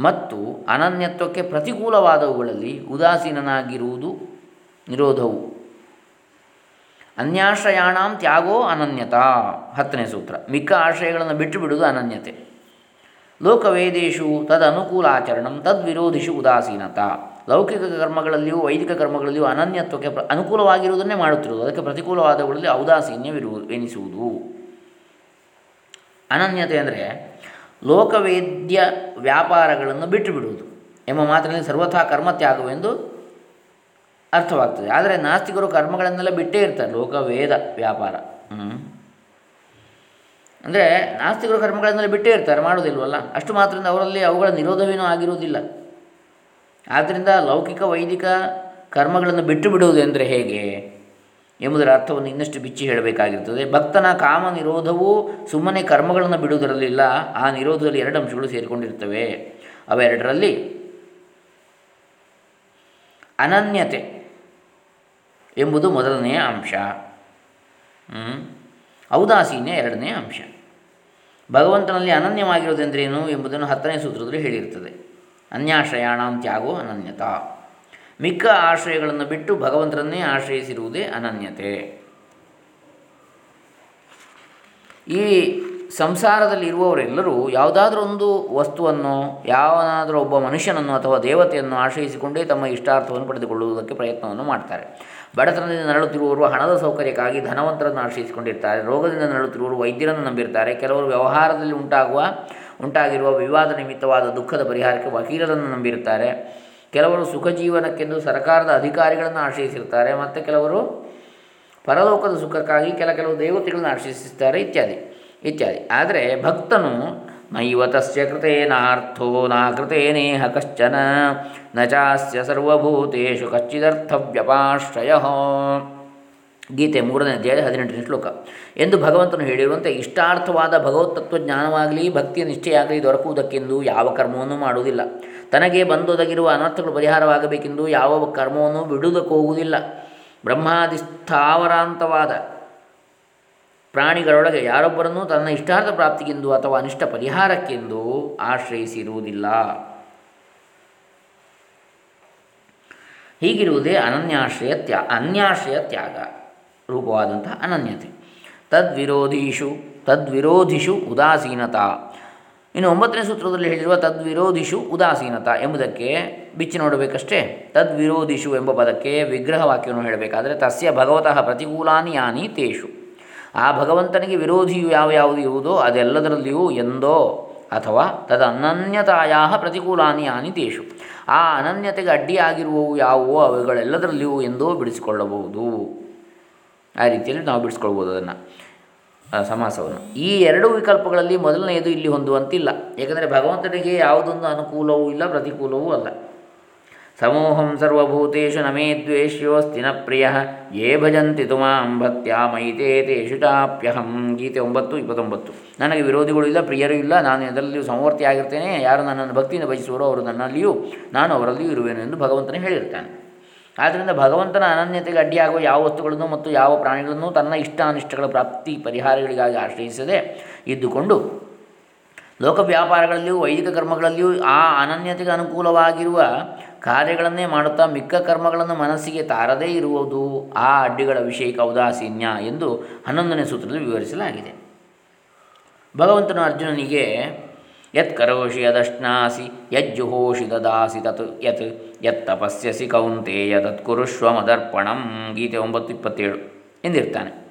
ಮತ್ತು ಅನನ್ಯತ್ವಕ್ಕೆ ಪ್ರತಿಕೂಲವಾದವುಗಳಲ್ಲಿ ಉದಾಸೀನನಾಗಿರುವುದು ನಿರೋಧವು. ಅನ್ಯಾಶ್ರಯಾಣಾಂ ತ್ಯಾಗೋ ಅನನ್ಯತಾ. ಹತ್ತನೇ ಸೂತ್ರ. ಮಿಕ್ಕ ಆಶ್ರಯಗಳನ್ನು ಬಿಟ್ಟು ಬಿಡುವುದು ಅನನ್ಯತೆ. ಲೋಕವೇದೇಶು ತದನುಕೂಲಾಚರಣಂ ತದ್ವಿರೋಧಿಷು ಉದಾಸೀನತ. ಲೌಕಿಕ ಕರ್ಮಗಳಲ್ಲಿಯೂ ವೈದಿಕ ಕರ್ಮಗಳಲ್ಲಿಯೂ ಅನನ್ಯತ್ವಕ್ಕೆ ಅನುಕೂಲವಾಗಿರುವುದನ್ನೇ ಮಾಡುತ್ತಿರುವುದು. ಅದಕ್ಕೆ ಪ್ರತಿಕೂಲವಾದವುಗಳಲ್ಲಿ ಔದಾಸೀನ್ಯವಿರು ಎನಿಸುವುದು. ಅನನ್ಯತೆ ಅಂದರೆ ಲೋಕವೇದ್ಯ ವ್ಯಾಪಾರಗಳನ್ನು ಬಿಟ್ಟು ಬಿಡುವುದು ಎಂಬ ಮಾತಿನಲ್ಲಿ ಸರ್ವಥಾ ಕರ್ಮತ್ಯಾಗವೆಂದು ಅರ್ಥವಾಗ್ತದೆ. ಆದರೆ ನಾಸ್ತಿಕರು ಕರ್ಮಗಳನ್ನೆಲ್ಲ ಬಿಟ್ಟೇ ಇರ್ತಾರೆ. ಲೋಕವೇದ ವ್ಯಾಪಾರ. ಅಂದರೆ ನಾಸ್ತಿಕರು ಕರ್ಮಗಳನ್ನೆಲ್ಲ ಬಿಟ್ಟೇ ಇರ್ತಾರೆ, ಮಾಡೋದಿಲ್ವಲ್ಲ? ಅಷ್ಟು ಮಾತ್ರದಿಂದ ಅವರಲ್ಲಿ ಅವುಗಳ ನಿರೋಧವೇನೂ ಆಗಿರುವುದಿಲ್ಲ. ಆದ್ದರಿಂದ ಲೌಕಿಕ, ವೈದಿಕ ಕರ್ಮಗಳನ್ನು ಬಿಟ್ಟು ಬಿಡುವುದು ಎಂದರೆ ಹೇಗೆ? ಎಂಬುದರ ಅರ್ಥವನ್ನು ಇನ್ನಷ್ಟು ಬಿಚ್ಚಿ ಹೇಳಬೇಕಾಗಿರ್ತದೆ ಭಕ್ತನ ಕಾಮ ನಿರೋಧವು ಸುಮ್ಮನೆ ಕರ್ಮಗಳನ್ನು ಬಿಡುವುದರಲ್ಲಿಲ್ಲ, ಆ ನಿರೋಧದಲ್ಲಿ ಎರಡು ಅಂಶಗಳು ಸೇರಿಕೊಂಡಿರ್ತವೆ. ಅವೆರಡರಲ್ಲಿ ಅನನ್ಯತೆ ಎಂಬುದು ಮೊದಲನೆಯ ಅಂಶ. ಔದಾಸೀನ್ಯ ಎರಡನೇ ಅಂಶ. ಭಗವಂತನಲ್ಲಿ ಅನನ್ಯವಾಗಿರುವುದೆಂದರೇನು ಎಂಬುದನ್ನು ಹತ್ತನೇ ಸೂತ್ರದಲ್ಲಿ ಹೇಳಿರ್ತದೆ ಅನ್ಯಾಶ್ರಯಾಣಾಂ ತ್ಯಾಗೋ ಅನನ್ಯತಾ. ಮಿಕ್ಕ ಆಶ್ರಯಗಳನ್ನು ಬಿಟ್ಟು ಭಗವಂತರನ್ನೇ ಆಶ್ರಯಿಸಿರುವುದೇ ಅನನ್ಯತೆ. ಈ ಸಂಸಾರದಲ್ಲಿ ಇರುವವರೆಲ್ಲರೂ ಯಾವುದಾದ್ರೂ ಒಂದು ವಸ್ತುವನ್ನು, ಯಾವನಾದರೂ ಒಬ್ಬ ಮನುಷ್ಯನನ್ನು ಅಥವಾ ದೇವತೆಯನ್ನು ಆಶ್ರಯಿಸಿಕೊಂಡೇ ತಮ್ಮ ಇಷ್ಟಾರ್ಥವನ್ನು ಪಡೆದುಕೊಳ್ಳುವುದಕ್ಕೆ ಪ್ರಯತ್ನವನ್ನು ಮಾಡ್ತಾರೆ. ಬಡತನದಿಂದ ನರಳುತ್ತಿರುವವರು ಹಣದ ಸೌಕರ್ಯಕ್ಕಾಗಿ ಧನವಂತರನ್ನು ಆಶ್ರಯಿಸಿಕೊಂಡಿರ್ತಾರೆ. ರೋಗದಿಂದ ನರಳುತ್ತಿರುವವರು ವೈದ್ಯರನ್ನು ನಂಬಿರ್ತಾರೆ. ಕೆಲವರು ವ್ಯವಹಾರದಲ್ಲಿ ಉಂಟಾಗುವ, ಉಂಟಾಗಿರುವ ವಿವಾದ ನಿಮಿತ್ತವಾದ ದುಃಖದ ಪರಿಹಾರಕ್ಕೆ ವಕೀಲರನ್ನು ನಂಬಿರುತ್ತಾರೆ ಕೆಲವರು ಸುಖ ಜೀವನಕ್ಕೆಂದು ಸರ್ಕಾರದ ಅಧಿಕಾರಿಗಳನ್ನು ಆಶ್ರಯಿಸಿರ್ತಾರೆ. ಮತ್ತು ಕೆಲವರು ಪರಲೋಕದ ಸುಖಕ್ಕಾಗಿ ಕೆಲ ಕೆಲವು ದೇವತೆಗಳನ್ನು ಆಶ್ರಯಿಸುತ್ತಾರೆ ಇತ್ಯಾದಿ. ಇತ್ಯಾದಿ. ಆದರೆ ಭಕ್ತನು ನೈವ ತಸ್ಯ ಕೃತೇನಾರ್ಥೋ, ನಾ ಕೃತೇನೇಹ ಕಶ್ಚನ, ನ ಚಾಸ್ಯ ಸರ್ವಭೂತೇಶು ಕಚ್ಚಿದರ್ಥವ್ಯಪಾಶ್ರಯ ಗೀತೆ ಮೂರನೇ ಅಧ್ಯಾಯ ಹದಿನೆಂಟನೇ ಶ್ಲೋಕ. ಎಂದು ಭಗವಂತನು ಹೇಳಿರುವಂತೆ ಇಷ್ಟಾರ್ಥವಾದ ಭಗವತ್ತತ್ವ ಜ್ಞಾನವಾಗಲಿ, ಭಕ್ತಿಯ ನಿಷ್ಠೆಯಾಗಲಿ ದೊರಕುವುದಕ್ಕೆಂದು ಯಾವ ಕರ್ಮವನ್ನು ಮಾಡುವುದಿಲ್ಲ. ತನಗೆ ಬಂದೊದಗಿರುವ ಅನರ್ಥಗಳು ಪರಿಹಾರವಾಗಬೇಕೆಂದು ಯಾವ ಕರ್ಮವನ್ನು ಬಿಡುವುದಕ್ಕೆ ಹೋಗುವುದಿಲ್ಲ ಬ್ರಹ್ಮಾದಿ ಸ್ಥಾವರಾಂತವಾದ ಪ್ರಾಣಿಗಳೊಳಗೆ ಯಾರೊಬ್ಬರನ್ನೂ ತನ್ನ ಇಷ್ಟಾರ್ಥ ಪ್ರಾಪ್ತಿಗೆಂದು ಅಥವಾ ಅನಿಷ್ಟ ಪರಿಹಾರಕ್ಕೆಂದು ಆಶ್ರಯಿಸಿರುವುದಿಲ್ಲ. ಹೀಗಿರುವುದೇ ಅನನ್ಯಾಶ್ರಯ ತ್ಯಾ ಅನ್ಯಾಶ್ರಯ ತ್ಯಾಗ ರೂಪವಾದಂತಹ ಅನನ್ಯತೆ. ತದ್ವಿರೋಧೀಷು, ತದ್ವಿರೋಧಿಷು ಉದಾಸೀನತಾ. ಇನ್ನು ಒಂಬತ್ತನೇ ಸೂತ್ರದಲ್ಲಿ ಹೇಳಿರುವ ತದ್ವಿರೋಧಿಷು ಉದಾಸೀನತ ಎಂಬುದಕ್ಕೆ ಬಿಚ್ಚಿ ನೋಡಬೇಕಷ್ಟೇ. ತದ್ವಿರೋಧಿಷು ಎಂಬ ಪದಕ್ಕೆ ವಿಗ್ರಹ ವಾಕ್ಯವನ್ನು ಹೇಳಬೇಕಾದರೆ ತಸ್ಯ ಭಗವತಃ ಪ್ರತಿಕೂಲಾನಿ ಯಾನಿ ತೇಷು. ಆ ಭಗವಂತನಿಗೆ ವಿರೋಧಿಯು ಯಾವ ಯಾವುದು ಇರುವುದೋ ಅದೆಲ್ಲದರಲ್ಲಿಯೂ ಎಂದೋ ಅಥವಾ ತದ ಅನನ್ಯತಾಯಾ ಪ್ರತಿಕೂಲಾನಿ ಯಾನಿ ತೇಷು ಆ ಅನನ್ಯತೆಗೆ ಅಡ್ಡಿಯಾಗಿರುವವು ಯಾವುವೋ ಅವುಗಳೆಲ್ಲದರಲ್ಲಿಯೂ ಎಂದೋ ಬಿಡಿಸಿಕೊಳ್ಳಬಹುದು. ಆ ರೀತಿಯಲ್ಲಿ ನಾವು ಬಿಡಿಸ್ಕೊಳ್ಬೋದು ಅದನ್ನು ಸಮಾಸವನ್ನು. ಈ ಎರಡು ವಿಕಲ್ಪಗಳಲ್ಲಿ ಮೊದಲನೆಯದು ಇಲ್ಲಿ ಹೊಂದುವಂತಿಲ್ಲ. ಏಕೆಂದರೆ ಭಗವಂತನಿಗೆ ಯಾವುದೊಂದು ಅನುಕೂಲವೂ ಇಲ್ಲ, ಪ್ರತಿಕೂಲವೂ ಅಲ್ಲ. ಸಮೂಹಂ ಸರ್ವಭೂತೇಶು ನಮೇ ದ್ವೇಷ್ಯೋಸ್ತಿ ನ ಪ್ರಿಯ, ಯೇ ಭಜಂತಿ ತುಮಾಂ ಭಕ್ತ್ಯಾ ಮೈತೇ ತೇಷು ಚಾಪ್ಯಹಂ. ಗೀತೆ ಒಂಬತ್ತು, ಇಪ್ಪತ್ತೊಂಬತ್ತು. ನನಗೆ ವಿರೋಧಿಗಳು ಇಲ್ಲ, ಪ್ರಿಯರು ಇಲ್ಲ, ನಾನು ಎದರಲ್ಲಿಯೂ ಸಮವರ್ತಿ ಆಗಿರ್ತೇನೆ. ಯಾರು ನನ್ನನ್ನು ಭಕ್ತಿಯಿಂದ ಭಜಿಸುವರೋ ಅವರು ನನ್ನಲ್ಲಿಯೂ, ನಾನು ಅವರಲ್ಲಿಯೂ ಇರುವೆನು ಎಂದು ಭಗವಂತನೇ ಹೇಳಿರ್ತಾನೆ. ಆದ್ದರಿಂದ ಭಗವಂತನ ಅನನ್ಯತೆಗೆ ಅಡ್ಡಿಯಾಗುವ ಯಾವ ವಸ್ತುಗಳನ್ನು ಮತ್ತು ಯಾವ ಪ್ರಾಣಿಗಳನ್ನು ತನ್ನ ಇಷ್ಟ ಅನಿಷ್ಟಗಳ ಪ್ರಾಪ್ತಿ ಪರಿಹಾರಗಳಿಗಾಗಿ ಆಶ್ರಯಿಸದೆ ಇದ್ದುಕೊಂಡು ಲೋಕ ವ್ಯಾಪಾರಗಳಲ್ಲಿಯೂ, ವೈದಿಕ ಕರ್ಮಗಳಲ್ಲಿಯೂ ಆ ಅನನ್ಯತೆಗೆ ಅನುಕೂಲವಾಗಿರುವ ಕಾರ್ಯಗಳನ್ನೇ ಮಾಡುತ್ತಾ ಮಿಕ್ಕ ಕರ್ಮಗಳನ್ನು ಮನಸ್ಸಿಗೆ ತಾರದೇ ಇರುವುದು. ಆ ಅಡ್ಡಿಗಳ ವಿಷಯಕ ಔದಾಸೀನ್ಯ ಎಂದು ಹನ್ನೊಂದನೇ ಸೂತ್ರದಲ್ಲಿ ವಿವರಿಸಲಾಗಿದೆ. ಭಗವಂತನು ಅರ್ಜುನನಿಗೆ, ಯತ್ ಕರೋಷಿ ಯದಶ್ನಾಸಿ ಯಜ್ಜುಹೋಷಿ ದದಾಸಿ ತತ್, ಯತ್ ಯತ್ ತಪಸ್ಯಸಿ ಕೌಂತೆಯ ತತ್ಕುರುಷ್ವ ಮದರ್ಪಣಂ ಗೀತೆ ಒಂಬತ್ತು ಇಪ್ಪತ್ತೇಳು ಎಂದಿರ್ತಾನೆ.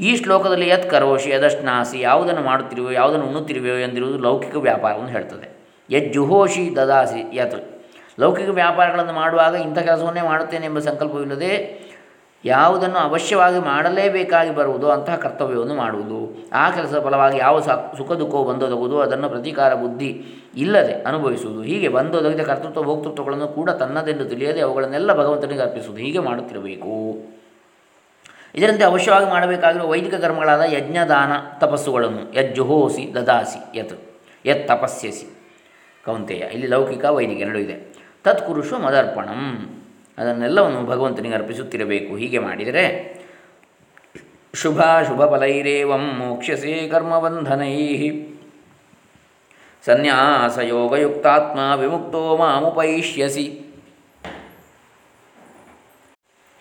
ಈ ಶ್ಲೋಕದಲ್ಲಿ ಯತ್ ಕರೋಷಿ ಯದಶ್ನಾಸಿ ಯಾವುದನ್ನು ಮಾಡುತ್ತಿರುವೆಯೋ, ಯಾವುದನ್ನು ಉಣ್ಣುತ್ತಿರುವೆಯೋ ಎಂದಿರುವುದು ಲೌಕಿಕ ವ್ಯಾಪಾರವನ್ನು ಹೇಳ್ತದೆ. ಯಜ್ಜುಹೋಷಿ ದದಾಸಿ, ಯತ್. ಲೌಕಿಕ ವ್ಯಾಪಾರಗಳನ್ನು ಮಾಡುವಾಗ ಇಂಥ ಕೆಲಸವನ್ನೇ ಮಾಡುತ್ತೇನೆ ಎಂಬ ಸಂಕಲ್ಪವಿಲ್ಲದೆ ಯಾವುದನ್ನು ಅವಶ್ಯವಾಗಿ ಮಾಡಲೇಬೇಕಾಗಿ ಬರುವುದು ಅಂತಹ ಕರ್ತವ್ಯವನ್ನು ಮಾಡುವುದು. ಆ ಕೆಲಸದ ಫಲವಾಗಿ ಯಾವ ಸುಖ ದುಃಖವು ಬಂದೊದಗುವುದು, ಅದನ್ನು ಪ್ರತೀಕಾರ ಬುದ್ಧಿ ಇಲ್ಲದೆ ಅನುಭವಿಸುವುದು. ಹೀಗೆ ಬಂದೊದಗಿದ ಕರ್ತೃತ್ವ, ಭೋಕ್ತೃತ್ವಗಳನ್ನು ಕೂಡ ತನ್ನದೆಂದು ತಿಳಿಯದೆ ಅವುಗಳನ್ನೆಲ್ಲ ಭಗವಂತನಿಗೆ ಅರ್ಪಿಸುವುದು. ಹೀಗೆ ಮಾಡುತ್ತಿರಬೇಕು. ಇದರಂತೆ ಅವಶ್ಯವಾಗಿ ಮಾಡಬೇಕಾಗಿರುವ ವೈದಿಕ ಕರ್ಮಗಳಾದ ಯಜ್ಞದಾನ, ತಪಸ್ಸುಗಳನ್ನು ಯಜ್ಜುಹೋಸಿ ದದಾಸಿ, ಯತ್ ಯತ್ ತಪಸ್ಯಸಿ. ಕೌಂತೆಯ, ಇಲ್ಲಿ ಲೌಕಿಕ, ವೈದಿಕ ಎರಡೂ ಇದೆ. ತತ್ಕುರುಷು ಮದರ್ಪಣಂ. ಅದನ್ನೆಲ್ಲವನ್ನು ಭಗವಂತನಿಗೆ ಅರ್ಪಿಸುತ್ತಿರಬೇಕು. ಹೀಗೆ ಮಾಡಿದರೆ ಶುಭ ಶುಭ ಫಲೈರೇವಂ ಮೋಕ್ಷಸೇ ಕರ್ಮಬಂಧನೈ ಸನ್ಯಾಸಯೋಗಯುಕ್ತಾತ್ಮ ವಿಮುಕ್ತೋ ಮಾಮುಪೈಷ್ಯಸಿ.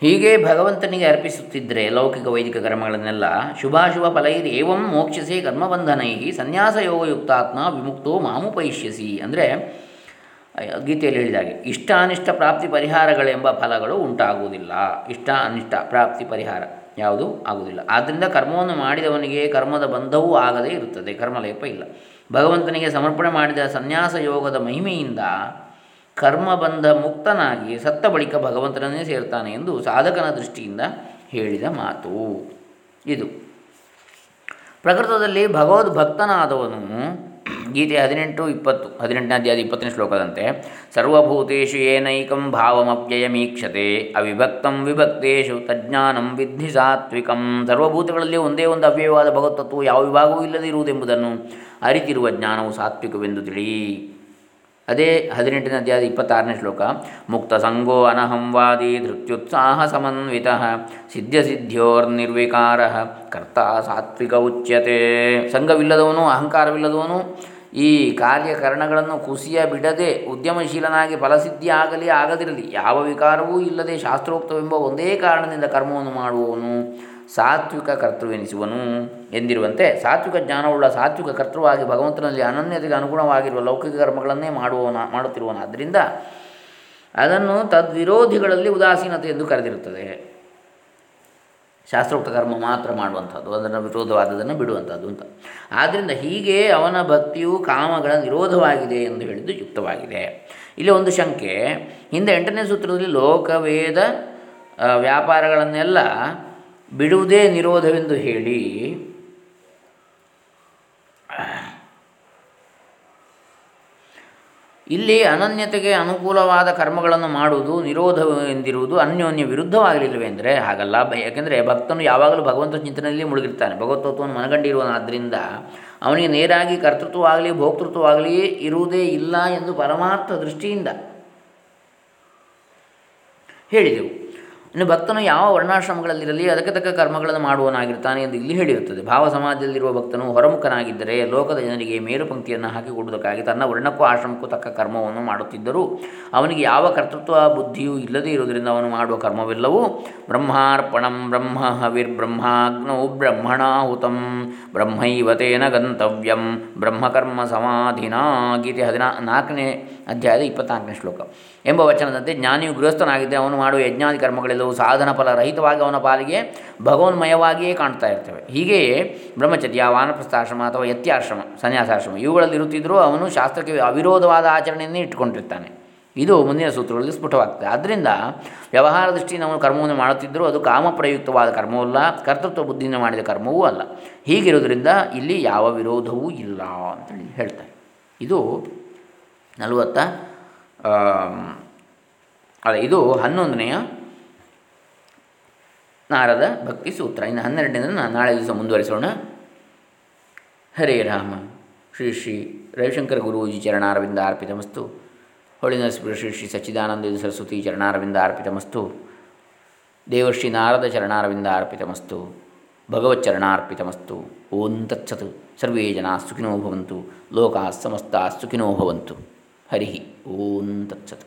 ಹೀಗೆ ಭಗವಂತನಿಗೆ ಅರ್ಪಿಸುತ್ತಿದ್ದರೆ ಲೌಕಿಕ ವೈದಿಕ ಕರ್ಮಗಳನ್ನೆಲ್ಲ ಶುಭಾಶುಭ ಫಲೈರ್ ಏವಂ ಮೋಕ್ಷಸೆ ಕರ್ಮಬಂಧನೈ ಸನ್ಯಾಸಯೋಗಯುಕ್ತಾತ್ಮ ವಿಮುಕ್ತೋ ಮಾಮುಪೈಷ್ಯಸಿ ಅಂದರೆ ಗೀತೆಯಲ್ಲಿ ಹೇಳಿದಾಗೆ, ಇಷ್ಟ ಅನಿಷ್ಟ ಪ್ರಾಪ್ತಿ ಪರಿಹಾರಗಳೆಂಬ ಫಲಗಳು ಉಂಟಾಗುವುದಿಲ್ಲ. ಇಷ್ಟ ಅನಿಷ್ಟ ಪ್ರಾಪ್ತಿ ಪರಿಹಾರ ಯಾವುದು? ಆಗುವುದಿಲ್ಲ. ಆದ್ದರಿಂದ ಕರ್ಮವನ್ನು ಮಾಡಿದವನಿಗೆ ಕರ್ಮದ ಬಂಧವೂ ಆಗದೇ ಇರುತ್ತದೆ. ಕರ್ಮಲೇಪ ಇಲ್ಲ. ಭಗವಂತನಿಗೆ ಸಮರ್ಪಣೆ ಮಾಡಿದ ಸನ್ಯಾಸ ಯೋಗದ ಮಹಿಮೆಯಿಂದ ಕರ್ಮಬಂಧ ಮುಕ್ತನಾಗಿ ಸತ್ತ ಬಳಿಕ ಭಗವಂತನನ್ನೇ ಸೇರ್ತಾನೆ ಎಂದು ಸಾಧಕನ ದೃಷ್ಟಿಯಿಂದ ಹೇಳಿದ ಮಾತು. ಇದು. ಪ್ರಕೃತದಲ್ಲಿ ಭಗವದ್ ಭಕ್ತನಾದವನು ಗೀತೆ ಹದಿನೆಂಟು ಇಪ್ಪತ್ತು, ಹದಿನೆಂಟನೇ ಅಧ್ಯಾಯ ಇಪ್ಪತ್ತನೇ ಶ್ಲೋಕದಂತೆ ಸರ್ವಭೂತೇಶು ಏನೈಕಂ ಭಾವಮವ್ಯಯಮೀಕ್ಷತೆ ಅವಿಭಕ್ತಂ ವಿಭಕ್ತೇಶು ತಜ್ಞಾನಂ ವಿಧಿ ಸಾತ್ವಿಕಂ. ಸರ್ವಭೂತಗಳಲ್ಲಿ ಒಂದೇ ಒಂದು ಅವ್ಯಯವಾದ ಭಗವತ್ತತ್ವವು ಯಾವ ವಿಭಾಗವೂ ಇಲ್ಲದೆ ಇರುವುದೆಂಬುದನ್ನು ಅರಿತಿರುವ ಜ್ಞಾನವು ಸಾತ್ವಿಕವೆಂದು ತಿಳಿ ಅದೇ ಹದಿನೆಂಟನೇ ಅಧ್ಯಾಯದ ಇಪ್ಪತ್ತಾರನೇ ಶ್ಲೋಕ, ಮುಕ್ತ ಸಂಗೋ ಅನಹಂವಾದಿ ಧೃತ್ಯುತ್ಸಾಹ ಸಮನ್ವಿತ ಸಿದ್ಧ ಸಿದ್ಧ್ಯೋರ್ನಿರ್ವಿಕಾರ, ಕರ್ತ ಸಾತ್ವಿಕ ಉಚ್ಯತೆ. ಸಂಘವಿಲ್ಲದವನು, ಅಹಂಕಾರವಿಲ್ಲದವನು ಈ ಕಾರ್ಯಕರಣಗಳನ್ನು ಕುಸಿಯ ಬಿಡದೆ ಉದ್ಯಮಶೀಲನಾಗಿ ಫಲಸಿದ್ಧಿ ಆಗಲಿ ಆಗದಿರಲಿ, ಯಾವ ವಿಕಾರವೂ ಇಲ್ಲದೆ ಶಾಸ್ತ್ರೋಕ್ತವೆಂಬ ಒಂದೇ ಕಾರಣದಿಂದ ಕರ್ಮವನ್ನು ಮಾಡುವವನು. ಸಾತ್ವಿಕ ಕರ್ತೃವೆನಿಸುವನು ಎಂದಿರುವಂತೆ ಸಾತ್ವಿಕ ಜ್ಞಾನವುಳ್ಳ ಸಾತ್ವಿಕ ಕರ್ತೃವಾಗಿ ಭಗವಂತನಲ್ಲಿ ಅನನ್ಯತೆಗೆ ಅನುಗುಣವಾಗಿರುವ ಲೌಕಿಕ ಕರ್ಮಗಳನ್ನೇ ಮಾಡುವವನ ಮಾಡುತ್ತಿರುವನಾದ್ದರಿಂದ ಅದನ್ನು ತದ್ವಿರೋಧಿಗಳಲ್ಲಿ ಉದಾಸೀನತೆ ಎಂದು ಕರೆದಿರುತ್ತದೆ. ಶಾಸ್ತ್ರೋಕ್ತ ಕರ್ಮ ಮಾತ್ರ ಮಾಡುವಂಥದ್ದು, ಅದನ್ನು ವಿರೋಧವಾದದನ್ನು ಬಿಡುವಂಥದ್ದು ಅಂತ. ಆದ್ದರಿಂದ ಹೀಗೆ ಅವನ ಭಕ್ತಿಯು ಕಾಮಗಳ ನಿರೋಧವಾಗಿದೆ ಎಂದು ಹೇಳಿದ್ದು ಯುಕ್ತವಾಗಿದೆ. ಇಲ್ಲಿ ಒಂದು ಶಂಕೆ, ಹಿಂದೆ ಎಂಟನೇ ಸೂತ್ರದಲ್ಲಿ ಲೋಕವೇದ ವ್ಯಾಪಾರಗಳನ್ನೆಲ್ಲ ಬಿಡುವುದೇ ನಿರೋಧವೆಂದು ಹೇಳಿ, ಇಲ್ಲಿ ಅನನ್ಯತೆಗೆ ಅನುಕೂಲವಾದ ಕರ್ಮಗಳನ್ನು ಮಾಡುವುದು ನಿರೋಧವೆಂದಿರುವುದು ಅನ್ಯೋನ್ಯ ವಿರುದ್ಧವಾಗಿರಲಿಲ್ಲವೆ ಅಂದರೆ ಹಾಗಲ್ಲ. ಯಾಕೆಂದರೆ ಭಕ್ತನು ಯಾವಾಗಲೂ ಭಗವಂತ ಚಿಂತನೆಯಲ್ಲಿ ಮುಳುಗಿರ್ತಾನೆ. ಭಗವತ್ವವನ್ನು ಮನಗಂಡಿರುವನಾದ್ದರಿಂದ ಅವನಿಗೆ ನೇರಾಗಿ ಕರ್ತೃತ್ವವಾಗಲಿ, ಭೋಕ್ತೃತ್ವವಾಗಲಿ ಇರುವುದೇ ಇಲ್ಲ ಎಂದು ಪರಮಾರ್ಥ ದೃಷ್ಟಿಯಿಂದ ಹೇಳಿದೆವು. ಇನ್ನು ಭಕ್ತನು ಯಾವ ವರ್ಣಾಶ್ರಮಗಳಲ್ಲಿರಲಿ ಅದಕ್ಕೆ ತಕ್ಕ ಕರ್ಮಗಳನ್ನು ಮಾಡುವನಾಗಿರ್ತಾನೆ ಎಂದು ಇಲ್ಲಿ ಹೇಳಿರುತ್ತದೆ. ಭಾವ ಸಮಾಜದಲ್ಲಿರುವ ಭಕ್ತನು ಹೊರಮುಖನಾಗಿದ್ದರೆ ಲೋಕದ ಜನರಿಗೆ ಮೇರು ಪಂಕ್ತಿಯನ್ನು ಹಾಕಿಕೊಡುವುದಕ್ಕಾಗಿ ತನ್ನ ವರ್ಣಕ್ಕೂ ಆಶ್ರಮಕ್ಕೂ ತಕ್ಕ ಕರ್ಮವನ್ನು ಮಾಡುತ್ತಿದ್ದರೂ. ಅವನಿಗೆ ಯಾವ ಕರ್ತೃತ್ವ ಬುದ್ಧಿಯೂ ಇಲ್ಲದೇ ಇರುವುದರಿಂದ ಅವನು ಮಾಡುವ ಕರ್ಮವೆಲ್ಲವೂ ಬ್ರಹ್ಮಾರ್ಪಣಂ ಬ್ರಹ್ಮ ಹವಿರ್ಬ್ರಹ್ಮಾಗ್ನೌ ಬ್ರಹ್ಮಣಾಹುತಂ ಬ್ರಹ್ಮೈವತೇನ ಗಂತವ್ಯಂ ಬ್ರಹ್ಮಕರ್ಮ ಸಮಾಧಿನಾ ಗೀತೆ ಹದಿನಾ ನಾಲ್ಕನೇ ಅಧ್ಯಾಯದ ಇಪ್ಪತ್ನಾಲ್ಕನೇ ಶ್ಲೋಕ. ಎಂಬ ವಚನದಂತೆ ಜ್ಞಾನಿಯು ಗೃಹಸ್ಥನಾಗಿದ್ದರೆ ಅವನು ಮಾಡುವ ಯಜ್ಞಾದಿ ಕರ್ಮಗಳೆಲ್ಲವೂ ಸಾಧನ ಫಲ ರಹಿತವಾಗಿ ಅವನ ಪಾಲಿಗೆ ಭಗವನ್ಮಯವಾಗಿಯೇ ಕಾಣ್ತಾ ಇರ್ತವೆ. ಹೀಗೆಯೇ ಬ್ರಹ್ಮಚರ್ಯ, ವಾನಪ್ರಸ್ಥಾಶ್ರಮ ಅಥವಾ ಯತ್ಯಾಶ್ರಮ, ಸನ್ಯಾಸಾಶ್ರಮ ಇವುಗಳಲ್ಲಿ ಇರುತ್ತಿದ್ದರೂ ಅವನು ಶಾಸ್ತ್ರಕ್ಕೆ ಅವಿರೋಧವಾದ ಆಚರಣೆಯನ್ನೇ ಇಟ್ಟುಕೊಂಡಿರ್ತಾನೆ. ಇದು ಮುಂದಿನ ಸೂತ್ರಗಳಲ್ಲಿ ಸ್ಫುಟವಾಗ್ತದೆ. ಆದ್ದರಿಂದ ವ್ಯವಹಾರ ದೃಷ್ಟಿಯಿಂದ ಅವನು ಕರ್ಮವನ್ನು ಮಾಡುತ್ತಿದ್ದರೂ ಅದು ಕಾಮಪ್ರಯುಕ್ತವಾದ ಕರ್ಮವಲ್ಲ ಕರ್ತೃತ್ವ ಬುದ್ಧಿಯಿಂದ ಮಾಡಿದ ಕರ್ಮವೂ ಅಲ್ಲ. ಹೀಗಿರೋದ್ರಿಂದ ಇಲ್ಲಿ ಯಾವ ವಿರೋಧವೂ ಇಲ್ಲ ಅಂತೇಳಿ ಹೇಳ್ತಾರೆ. ಇದು ನಲವತ್ತ ಅಲ್ಲ ಇದು ಹನ್ನೊಂದನೆಯ ನಾರದ ಭಕ್ತಿ ಸೂತ್ರ. ಇನ್ನು ಹನ್ನೆರಡನೇದನ್ನು ನಾಳೆ ದಿವಸ ಮುಂದುವರಿಸೋಣ. ಹರೇ ರಾಮ. ಶ್ರೀ ಶ್ರೀ ರವಿಶಂಕರ ಗುರೂಜಿ ಚರಣಾರವಿಂದ ಅರ್ಪಿತಮಸ್ತು. ನರಸಿಂಹ ಶ್ರೀ ಶ್ರೀ ಸಚ್ಚಿದಾನಂದ ಸರಸ್ವತಿ ಚರಣಾರವಿಂದ ಅರ್ಪಿತಮಸ್ತು. ದೇವಶ್ರೀ ನಾರದ ಚರಣಾರವಿಂದ ಅರ್ಪಿತಮಸ್ತು. ಭಗವಚ್ಚರಣಾರ್ಪಿತಮಸ್ತು ಓಂ ತತ್ಸತ್. ಸರ್ವೇ ಜನ ಸುಖಿನೋ ಭವಂತು. ಲೋಕಾ ಸಮಸ್ತ ಸುಖಿನೋ ಭವಂತು. ಹರಿ ಓಂ ತತ್ಸತ್.